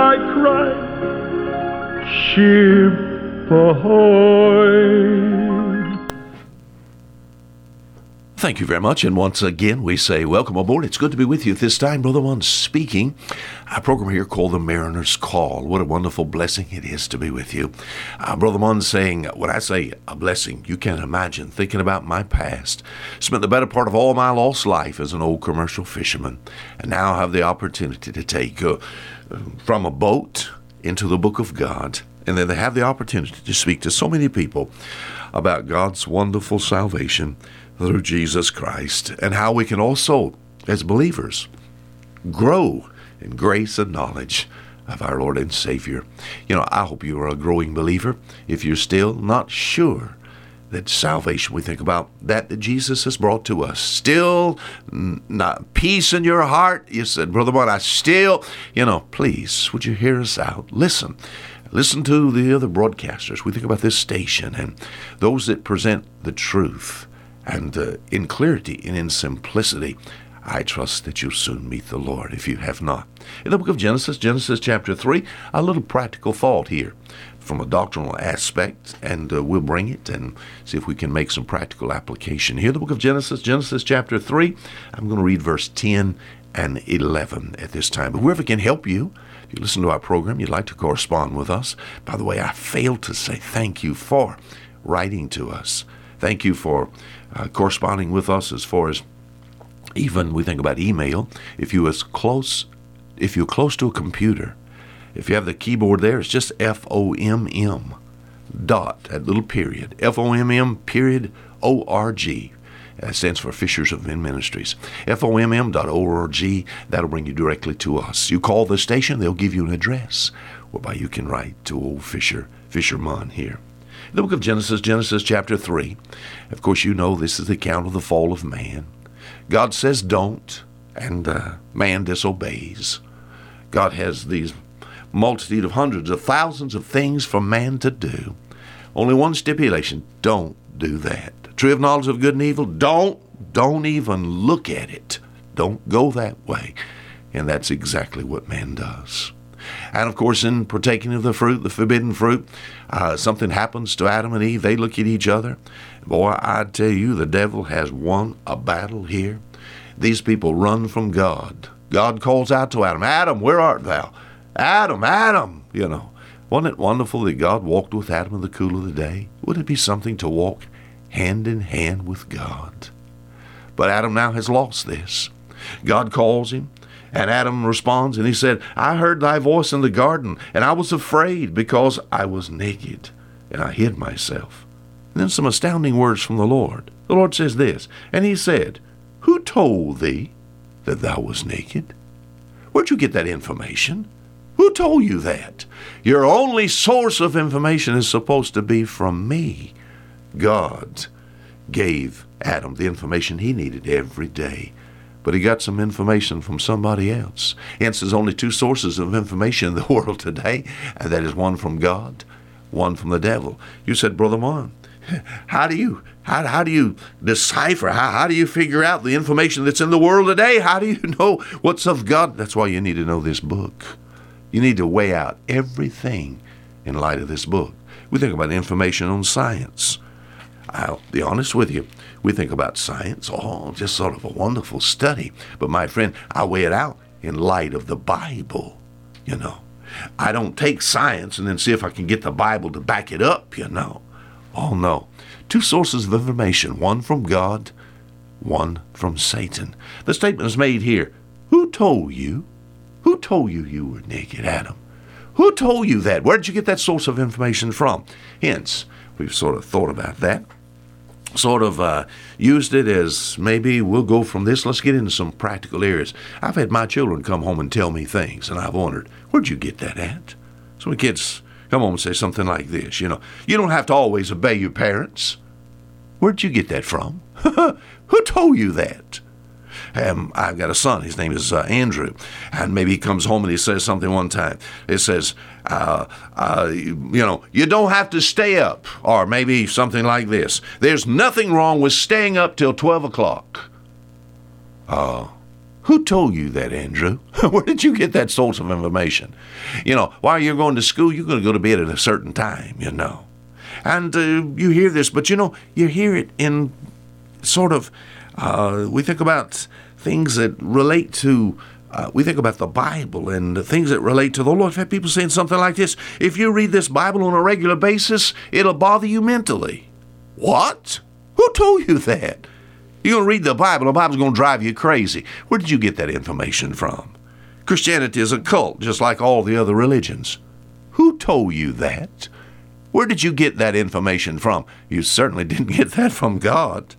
I cried, Ship ahoy! Thank you very much. And once again, we say welcome aboard. It's good to be with you. This time, Brother One speaking. A program here called The Mariner's Call. What a wonderful blessing it is to be with you. Uh, Brother One saying, when I say a blessing, you can't imagine thinking about my past. Spent the better part of all my lost life as an old commercial fisherman. And now have the opportunity to take uh, from a boat into the book of God. And then they have the opportunity to speak to so many people about God's wonderful salvation through Jesus Christ and how we can also, as believers, grow in grace and knowledge of our Lord and Savior. You know, I hope you are a growing believer. If you're still not sure that salvation, we think about that that Jesus has brought to us. Still not peace in your heart. You said, Brother One, I still, you know, please, would you hear us out? Listen. Listen to the other broadcasters. We think about this station and those that present the truth and uh, in clarity and in simplicity. I trust that you'll soon meet the Lord if you have not. In the book of Genesis, Genesis chapter 3, a little practical thought here from a doctrinal aspect, and uh, we'll bring it and see if we can make some practical application. Here, the book of Genesis, Genesis chapter 3, I'm going to read verse 10 and 11 at this time. But whoever can help you, if you listen to our program, you'd like to correspond with us. By the way, I failed to say thank you for writing to us. Thank you for uh, corresponding with us as far as even we think about email. If you as close, if you're close to a computer, if you have the keyboard there, it's just F O M M dot that little period F O M M period O R G. That stands for Fishers of Men Ministries. FOMM.org. That'll bring you directly to us. You call the station, they'll give you an address whereby you can write to old Fisher, Fisherman here. In the book of Genesis, Genesis chapter 3, of course, you know this is the account of the fall of man. God says don't, and uh, man disobeys. God has these multitude of hundreds of thousands of things for man to do. Only one stipulation don't do that. Tree of knowledge of good and evil, don't, don't even look at it. Don't go that way. And that's exactly what man does. And of course, in partaking of the fruit, the forbidden fruit, uh, something happens to Adam and Eve. They look at each other. Boy, I tell you, the devil has won a battle here. These people run from God. God calls out to Adam, Adam, where art thou? Adam, Adam, you know. Wasn't it wonderful that God walked with Adam in the cool of the day? Wouldn't it be something to walk hand in hand with God? But Adam now has lost this. God calls him. And Adam responds and he said, I heard thy voice in the garden, and I was afraid because I was naked, and I hid myself. And then some astounding words from the Lord. The Lord says this, and he said, Who told thee that thou was naked? Where'd you get that information? Who told you that? Your only source of information is supposed to be from me. God gave Adam the information he needed every day but he got some information from somebody else. Hence, there's only two sources of information in the world today, and that is one from God, one from the devil. You said, Brother Mon, how do you how, how do you decipher? How, how do you figure out the information that's in the world today? How do you know what's of God? That's why you need to know this book. You need to weigh out everything in light of this book. We think about information on science. I'll be honest with you. We think about science, oh, just sort of a wonderful study. But my friend, I weigh it out in light of the Bible, you know. I don't take science and then see if I can get the Bible to back it up, you know. Oh, no. Two sources of information, one from God, one from Satan. The statement is made here Who told you? Who told you you were naked, Adam? Who told you that? Where did you get that source of information from? Hence, we've sort of thought about that sort of uh, used it as maybe we'll go from this. Let's get into some practical areas. I've had my children come home and tell me things, and I've wondered, where'd you get that at? So when kids come home and say something like this, you know, you don't have to always obey your parents. Where'd you get that from? Who told you that? Um, I've got a son. His name is uh, Andrew, and maybe he comes home and he says something one time. It says, uh, uh, you know, you don't have to stay up, or maybe something like this. There's nothing wrong with staying up till twelve o'clock. Uh, who told you that, Andrew? Where did you get that source of information? You know, while you're going to school, you're going to go to bed at a certain time, you know. And uh, you hear this, but you know, you hear it in sort of uh, we think about things that relate to. Uh, we think about the Bible and things that relate to the Lord. I've had people saying something like this If you read this Bible on a regular basis, it'll bother you mentally. What? Who told you that? You're going to read the Bible, the Bible's going to drive you crazy. Where did you get that information from? Christianity is a cult, just like all the other religions. Who told you that? Where did you get that information from? You certainly didn't get that from God.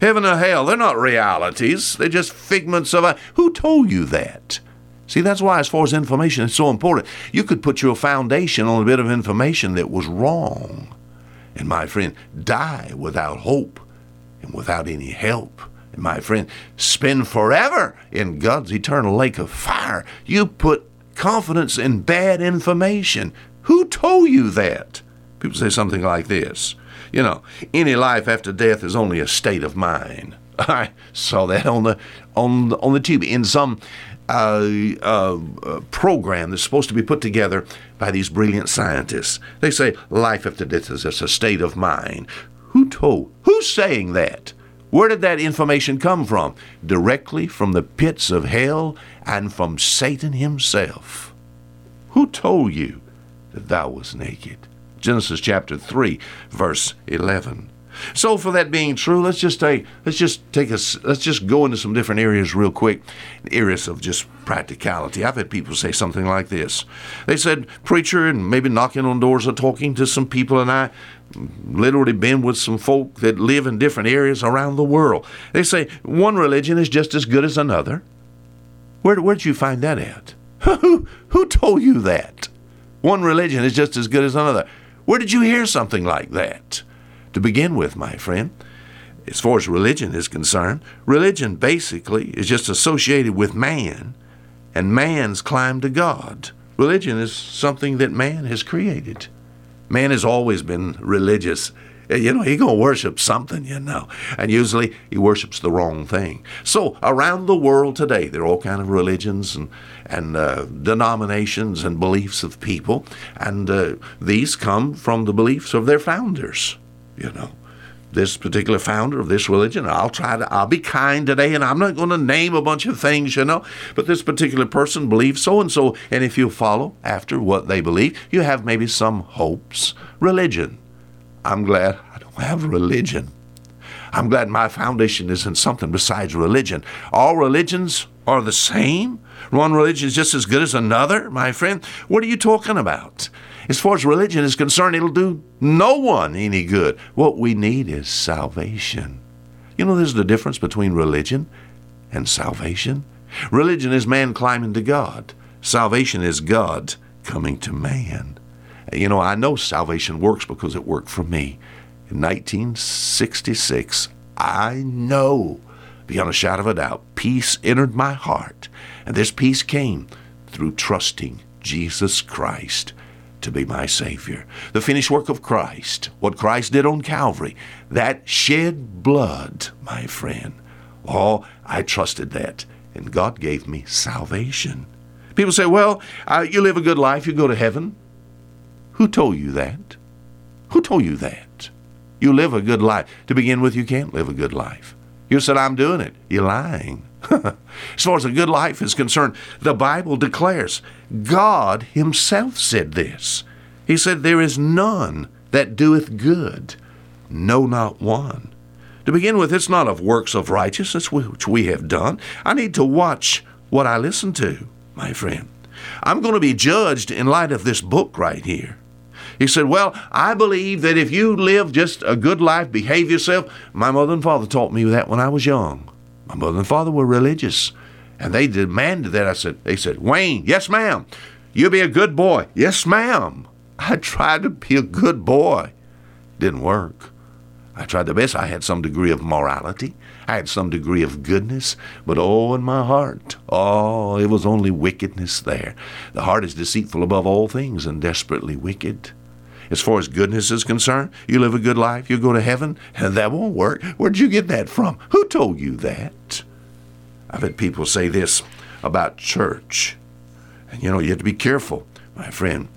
Heaven or hell, they're not realities. They're just figments of a. Who told you that? See, that's why, as far as information, it's so important. You could put your foundation on a bit of information that was wrong. And my friend, die without hope and without any help. And my friend, spend forever in God's eternal lake of fire. You put confidence in bad information. Who told you that? People say something like this you know, any life after death is only a state of mind. I saw that on the on on the TV in some uh, uh, program that's supposed to be put together by these brilliant scientists. They say life after death is just a state of mind. Who told? Who's saying that? Where did that information come from? Directly from the pits of hell and from Satan himself. Who told you that thou was naked? Genesis chapter 3, verse 11. So, for that being true, let's just take let's just take us let's just go into some different areas real quick, areas of just practicality. I've had people say something like this. They said, "Preacher," and maybe knocking on doors or talking to some people, and I literally been with some folk that live in different areas around the world. They say one religion is just as good as another. Where where'd you find that at? who who told you that? One religion is just as good as another. Where did you hear something like that? To begin with, my friend, as far as religion is concerned, religion basically is just associated with man and man's climb to God. Religion is something that man has created. Man has always been religious you know, he gonna worship something, you know, and usually he worships the wrong thing. So around the world today, there are all kind of religions and and uh, denominations and beliefs of people, and uh, these come from the beliefs of their founders. You know, this particular founder of this religion. I'll try to, I'll be kind today, and I'm not going to name a bunch of things, you know, but this particular person believes so and so, and if you follow after what they believe, you have maybe some hopes. Religion I'm glad I don't have religion. I'm glad my foundation is in something besides religion. All religions are the same. One religion is just as good as another, my friend. What are you talking about? As far as religion is concerned, it'll do no one any good. What we need is salvation. You know, there's the difference between religion and salvation. Religion is man climbing to God, salvation is God coming to man. You know, I know salvation works because it worked for me. In 1966, I know, beyond a shadow of a doubt, peace entered my heart. And this peace came through trusting Jesus Christ to be my Savior. The finished work of Christ, what Christ did on Calvary, that shed blood, my friend. Oh, I trusted that, and God gave me salvation. People say, well, uh, you live a good life, you go to heaven. Who told you that? Who told you that? You live a good life. To begin with, you can't live a good life. You said, I'm doing it. You're lying. as far as a good life is concerned, the Bible declares God Himself said this. He said, There is none that doeth good, no, not one. To begin with, it's not of works of righteousness which we have done. I need to watch what I listen to, my friend. I'm going to be judged in light of this book right here. He said, Well, I believe that if you live just a good life, behave yourself. My mother and father taught me that when I was young. My mother and father were religious, and they demanded that. I said, They said, Wayne, yes, ma'am. You be a good boy. Yes, ma'am. I tried to be a good boy. Didn't work. I tried the best. I had some degree of morality. I had some degree of goodness. But oh, in my heart, oh, it was only wickedness there. The heart is deceitful above all things and desperately wicked. As far as goodness is concerned, you live a good life, you go to heaven, and that won't work. Where'd you get that from? Who told you that? I've had people say this about church. And you know, you have to be careful, my friend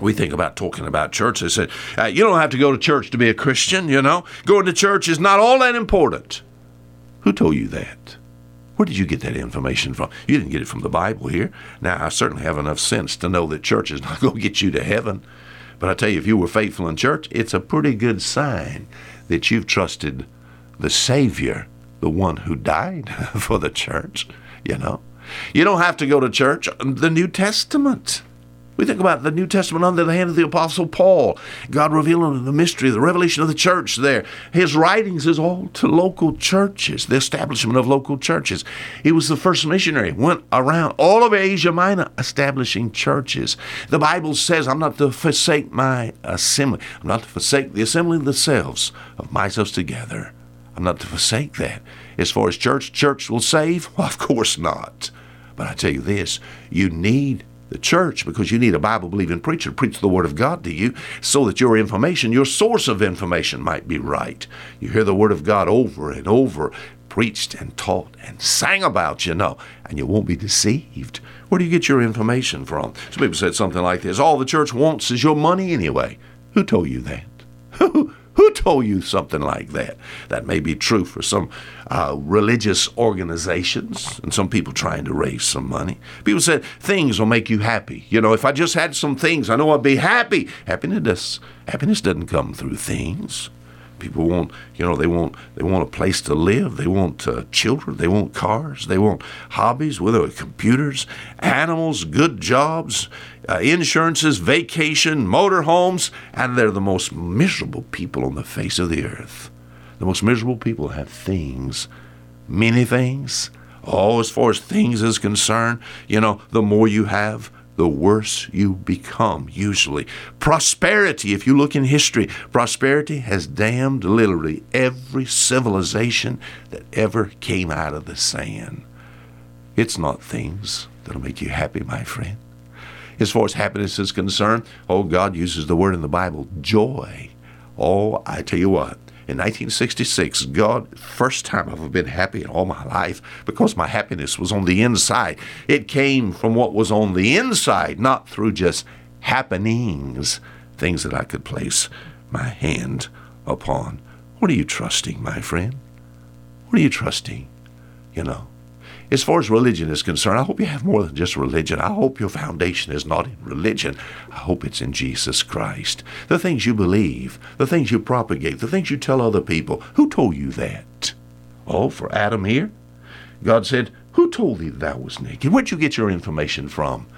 we think about talking about church. They said, uh, you don't have to go to church to be a Christian, you know. Going to church is not all that important. Who told you that? Where did you get that information from? You didn't get it from the Bible here. Now, I certainly have enough sense to know that church is not going to get you to heaven. But I tell you, if you were faithful in church, it's a pretty good sign that you've trusted the Savior, the one who died for the church, you know. You don't have to go to church. The New Testament we think about the New Testament under the hand of the Apostle Paul, God revealing the mystery, the revelation of the church there. His writings is all to local churches, the establishment of local churches. He was the first missionary, went around all of Asia Minor establishing churches. The Bible says, I'm not to forsake my assembly. I'm not to forsake the assembly of themselves of myself together. I'm not to forsake that. As far as church, church will save? Well, of course not. But I tell you this, you need the church because you need a Bible believing preacher to preach the Word of God to you so that your information, your source of information, might be right. You hear the Word of God over and over, preached and taught and sang about, you know, and you won't be deceived. Where do you get your information from? Some people said something like this All the church wants is your money anyway. Who told you that? Who told you something like that? That may be true for some uh, religious organizations and some people trying to raise some money. People said things will make you happy. You know, if I just had some things, I know I'd be happy. Happiness, happiness doesn't come through things. People want, you know, they want they want a place to live. They want uh, children. They want cars. They want hobbies, whether it's computers, animals, good jobs, uh, insurances, vacation, motorhomes, and they're the most miserable people on the face of the earth. The most miserable people have things, many things. Oh, as far as things is concerned, you know, the more you have, the worse you become, usually. Prosperity, if you look in history, prosperity has damned literally every civilization that ever came out of the sand. It's not things that'll make you happy, my friend. As far as happiness is concerned, oh, God uses the word in the Bible, joy. Oh, I tell you what, in 1966, God, first time I've ever been happy in all my life because my happiness was on the inside. It came from what was on the inside, not through just happenings, things that I could place my hand upon. What are you trusting, my friend? What are you trusting? You know, as far as religion is concerned, I hope you have more than just religion. I hope your foundation is not in religion. I hope it's in Jesus Christ. The things you believe, the things you propagate, the things you tell other people. Who told you that? Oh, for Adam here? God said, Who told thee that thou was naked? Where'd you get your information from?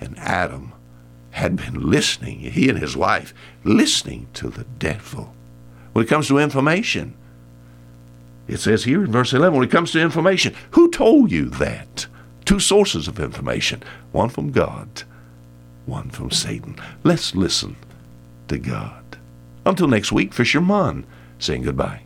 And Adam had been listening, he and his wife, listening to the devil. When it comes to information, it says here in verse 11, when it comes to information, who told you that? Two sources of information one from God, one from Satan. Let's listen to God. Until next week, Fisher Munn saying goodbye.